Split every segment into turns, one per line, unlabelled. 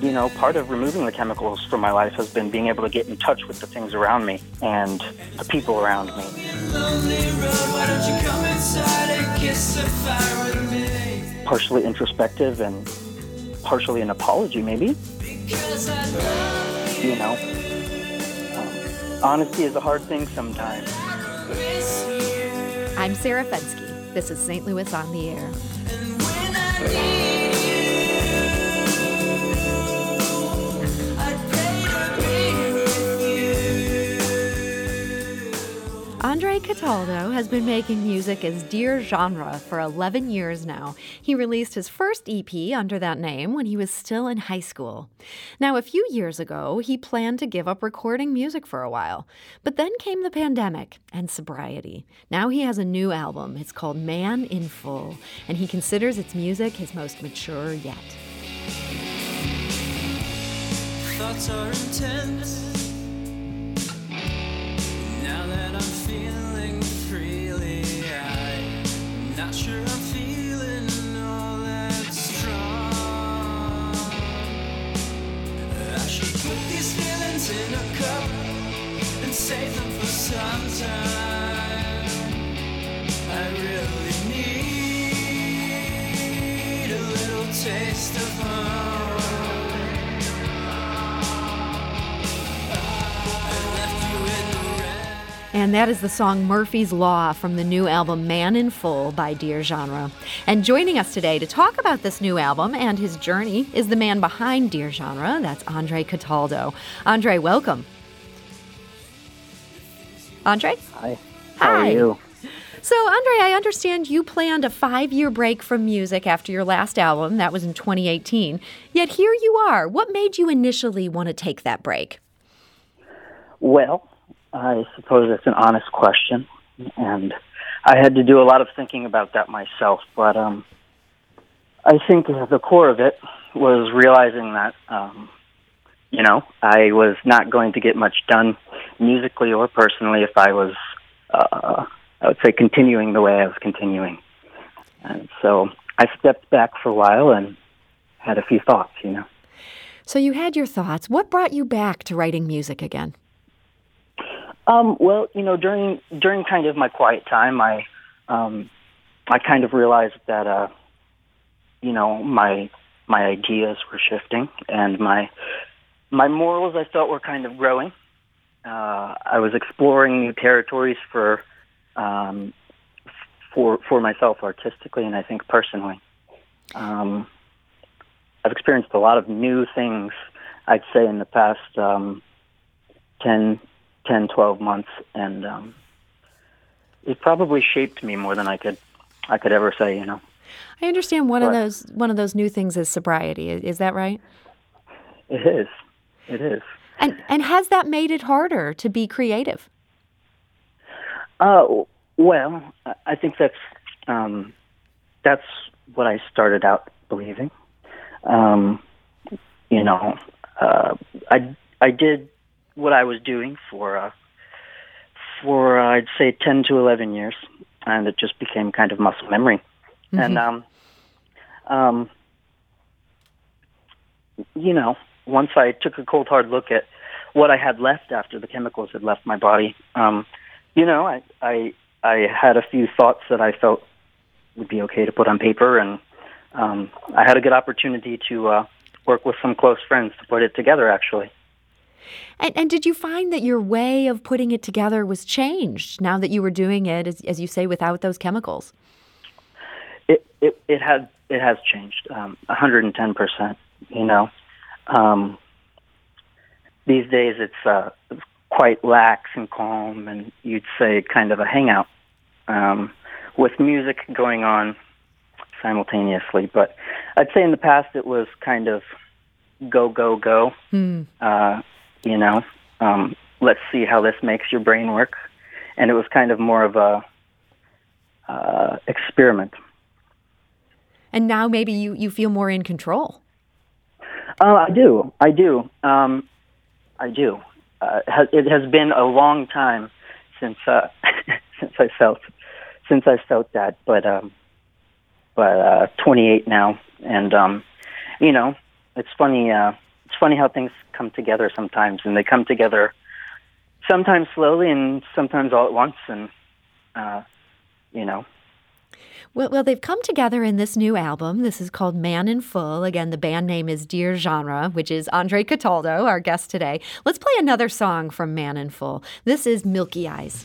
You know, part of removing the chemicals from my life has been being able to get in touch with the things around me and the people around me. Partially introspective and partially an apology, maybe. You know, um, honesty is a hard thing sometimes.
I'm Sarah Fenske. This is St. Louis on the Air. Andre Cataldo has been making music as Dear Genre for 11 years now. He released his first EP under that name when he was still in high school. Now, a few years ago, he planned to give up recording music for a while. But then came the pandemic and sobriety. Now he has a new album. It's called Man in Full, and he considers its music his most mature yet. Thoughts are intense. Now that I'm feeling freely, I'm not sure I'm feeling all that strong. I should put these feelings in a cup and save them for some time. I really need a little taste of home. And that is the song Murphy's Law from the new album Man in Full by Dear Genre. And joining us today to talk about this new album and his journey is the man behind Dear Genre. That's Andre Cataldo. Andre, welcome. Andre?
Hi. How
Hi.
are you?
So, Andre, I understand you planned a five year break from music after your last album. That was in 2018. Yet here you are. What made you initially want to take that break?
Well, I suppose it's an honest question, and I had to do a lot of thinking about that myself. But um, I think the core of it was realizing that, um, you know, I was not going to get much done musically or personally if I was, uh, I would say, continuing the way I was continuing. And so I stepped back for a while and had a few thoughts, you know.
So, you had your thoughts. What brought you back to writing music again?
Um, well, you know, during during kind of my quiet time, I um, I kind of realized that uh, you know my my ideas were shifting and my my morals I felt were kind of growing. Uh, I was exploring new territories for um, for for myself artistically and I think personally. Um, I've experienced a lot of new things. I'd say in the past um, 10, 10, 12 months, and um, it probably shaped me more than I could I could ever say. You know.
I understand one of those one of those new things is sobriety. I- Is that right?
It is. It is.
And and has that made it harder to be creative?
Uh, well, I- I think that's um, that's what I started out believing. Um, you know, uh, I I did what I was doing for uh, for uh, I'd say ten to eleven years, and it just became kind of muscle memory. And um, um, you know, once I took a cold hard look at what I had left after the chemicals had left my body, um, you know, I, I I had a few thoughts that I felt would be okay to put on paper, and um, I had a good opportunity to uh, work with some close friends to put it together. Actually,
And and did you find that your way of putting it together was changed now that you were doing it as, as you say without those chemicals?
it it it has it has changed um, 110 percent. You know, um, these days it's uh, quite lax and calm, and you'd say kind of a hangout um, with music going on simultaneously. But I'd say in the past it was kind of go go go.
Hmm.
Uh, you know, um, let's see how this makes your brain work, and it was kind of more of a uh, experiment.
And now maybe you, you feel more in control.
Uh, I do. I do. Um, I do. Uh, it has, been a long time since uh, since I felt since I felt that, but um, but uh, 28 now, and um, you know, it's funny. Uh, it's funny how things come together sometimes, and they come together sometimes slowly and sometimes all at once, and uh, you know.
Well, well, they've come together in this new album. This is called Man in Full. Again, the band name is Dear Genre, which is Andre Cataldo, our guest today. Let's play another song from Man in Full. This is Milky Eyes.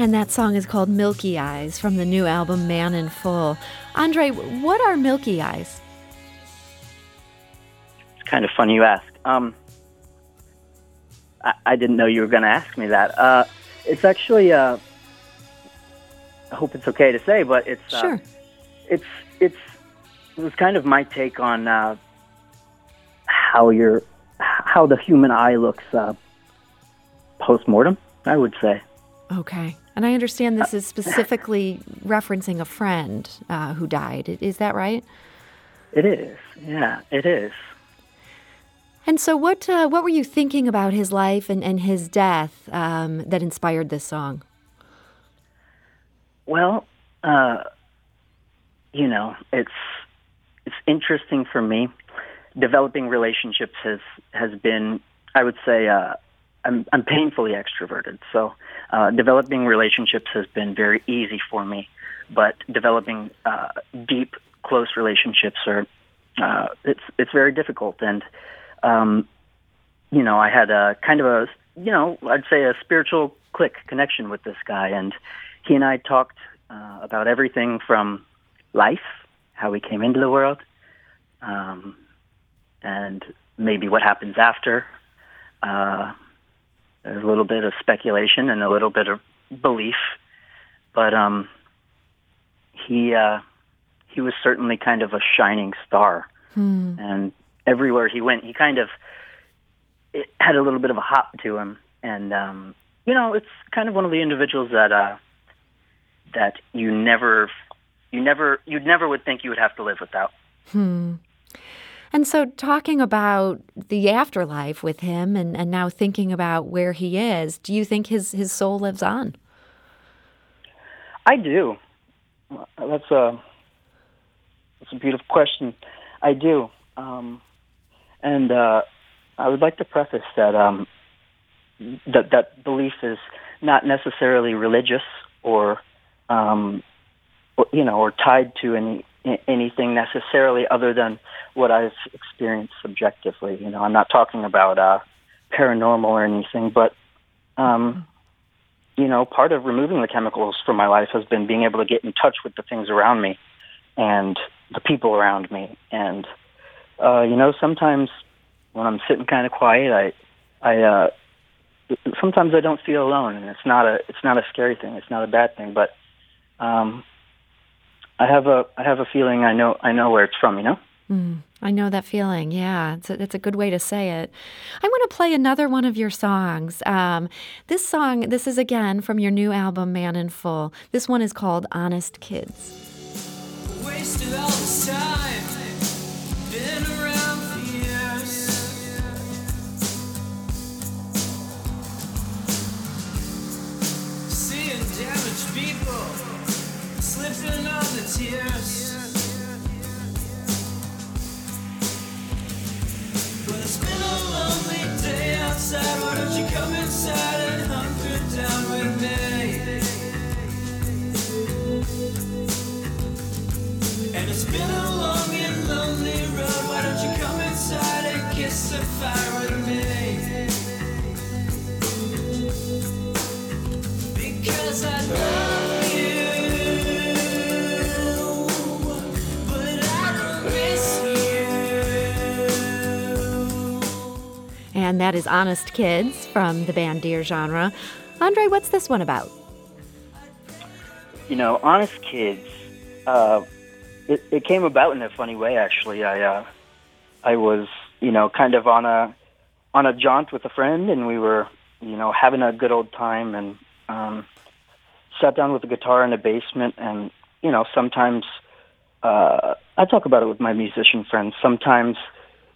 And that song is called Milky Eyes from the new album Man in Full. Andre, what are Milky Eyes?
It's kind of funny you ask. Um, I, I didn't know you were going to ask me that. Uh, it's actually, uh, I hope it's okay to say, but it's,
uh, sure.
it's, it's, it was kind of my take on uh, how your, how the human eye looks uh, post mortem. I would say.
Okay. And I understand this is specifically referencing a friend uh, who died. Is that right?
It is. Yeah, it is.
And so, what uh, what were you thinking about his life and, and his death um, that inspired this song?
Well, uh, you know, it's it's interesting for me. Developing relationships has has been, I would say, uh, I'm, I'm painfully extroverted. So uh, developing relationships has been very easy for me, but developing uh, deep, close relationships are uh, it's it's very difficult. And um, you know, I had a kind of a you know I'd say a spiritual click connection with this guy, and he and I talked uh, about everything from life, how we came into the world, um, and maybe what happens after. Uh, there's a little bit of speculation and a little bit of belief, but um, he uh, he was certainly kind of a shining star,
hmm.
and everywhere he went, he kind of it had a little bit of a hop to him, and um, you know, it's kind of one of the individuals that uh, that you never you never you'd never would think you would have to live without.
Hmm. And so, talking about the afterlife with him and, and now thinking about where he is, do you think his, his soul lives on?
I do. That's a, that's a beautiful question. I do. Um, and uh, I would like to preface that um, that, that belief is not necessarily religious or, um, or you know, or tied to any anything necessarily other than what I've experienced subjectively. You know, I'm not talking about uh, paranormal or anything, but um, you know, part of removing the chemicals from my life has been being able to get in touch with the things around me and the people around me. And uh, you know, sometimes when I'm sitting kind of quiet, I, I, uh, sometimes I don't feel alone, and it's not a, it's not a scary thing. It's not a bad thing, but um, I have a I have a feeling I know I know where it's from, you know?
Mm, I know that feeling. Yeah, it's a, it's a good way to say it. I want to play another one of your songs. Um, this song, this is again from your new album, Man in Full. This one is called Honest Kids.
tears. But it's been a lonely day outside. Why don't you come inside and hunker down?
And that is Honest Kids from the band Dear Genre. Andre, what's this one about?
You know, Honest Kids, uh, it, it came about in a funny way, actually. I, uh, I was, you know, kind of on a, on a jaunt with a friend, and we were, you know, having a good old time, and um, sat down with a guitar in the basement, and you know, sometimes uh, I talk about it with my musician friends. Sometimes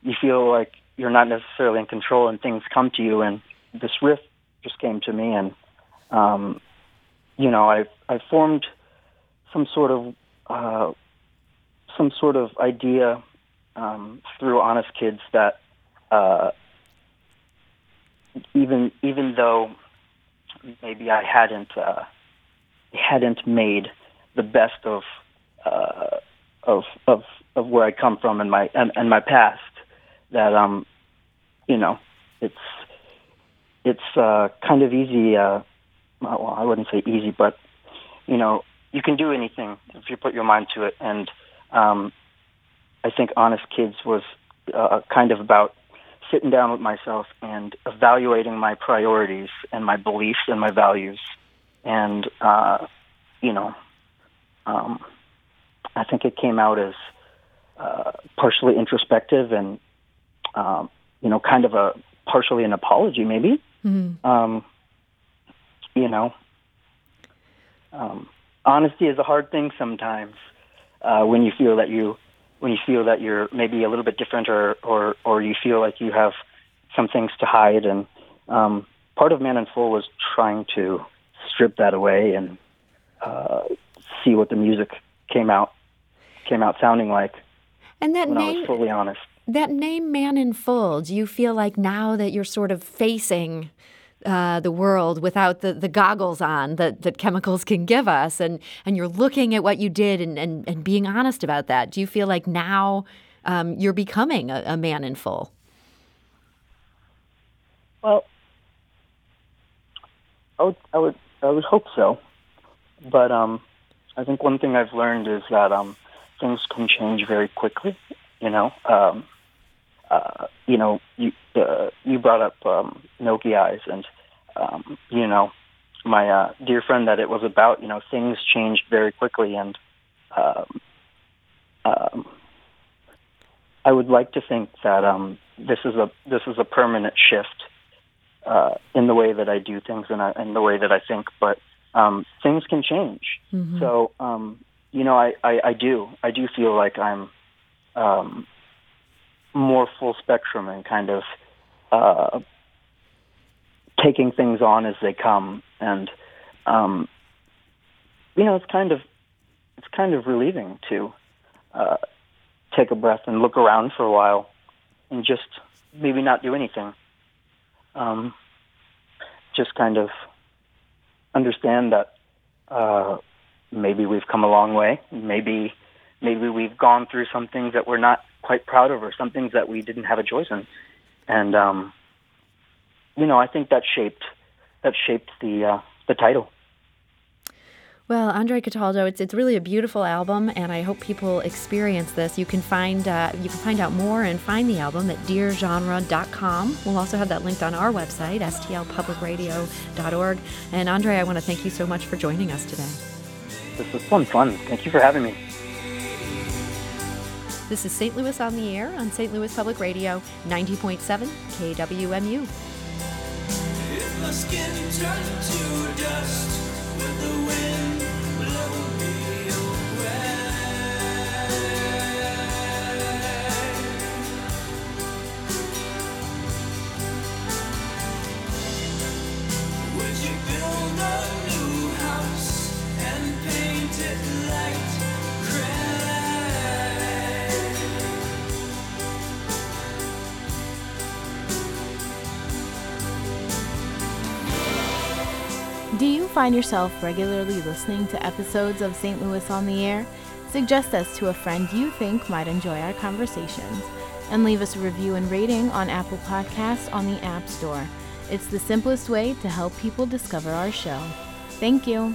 you feel like you're not necessarily in control, and things come to you, and this riff just came to me, and um, you know, I I formed some sort of uh, some sort of idea um, through Honest Kids that uh, even even though maybe I hadn't uh, hadn't made the best of uh, of of of where I come from and my and, and my past, that um, you know, it's it's uh, kind of easy. Uh, well, I wouldn't say easy, but you know, you can do anything if you put your mind to it. And um, I think Honest Kids was uh, kind of about sitting down with myself and evaluating my priorities and my beliefs and my values. And, uh, you know, um, I think it came out as uh, partially introspective and, um, you know, kind of a partially an apology, maybe. Mm-hmm. Um, you know, um, honesty is a hard thing sometimes uh, when you feel that you when you feel that you're maybe a little bit different or or or you feel like you have some things to hide and um, part of Man in Full was trying to strip that away and uh, see what the music came out came out sounding like.
And that
when
name,
I was fully honest.
That name, Man in Full. Do you feel like now that you're sort of facing uh, the world without the, the goggles on that, that chemicals can give us and, and you're looking at what you did and, and, and being honest about that do you feel like now um, you're becoming a, a, man in full
well I would, I would I would hope so but um, I think one thing I've learned is that um, things can change very quickly you know um, uh, you know, you uh, you brought up um, Milky Eyes, and um, you know, my uh, dear friend that it was about. You know, things changed very quickly, and um, um, I would like to think that um, this is a this is a permanent shift uh, in the way that I do things and I, in the way that I think. But um, things can change. Mm-hmm. So um, you know, I, I, I do I do feel like I'm um, more full spectrum and kind of uh, taking things on as they come. And um, you know, it's kind of it's kind of relieving to uh, take a breath and look around for a while and just maybe not do anything. Um, just kind of understand that uh, maybe we've come a long way. Maybe maybe we've gone through some things that we're not quite proud of, or some things that we didn't have a choice in. And um, you know, I think that shaped that shaped the uh, the title.
Well, Andre Cataldo, it's it's really a beautiful album, and I hope people experience this. You can find uh, you can find out more and find the album at deargenre.com. We'll also have that linked on our website, stlpublicradio.org. And Andre, I want to thank you so much for joining us today.
This was fun, fun. Thank you for having me.
This is St. Louis on the Air on St. Louis Public Radio, 90.7 KWMU.
Do you find yourself regularly listening to episodes of St. Louis on the Air? Suggest us to a friend you think might enjoy our conversations. And leave us a review and rating on Apple Podcasts on the App Store. It's the simplest way to help people discover our show. Thank you.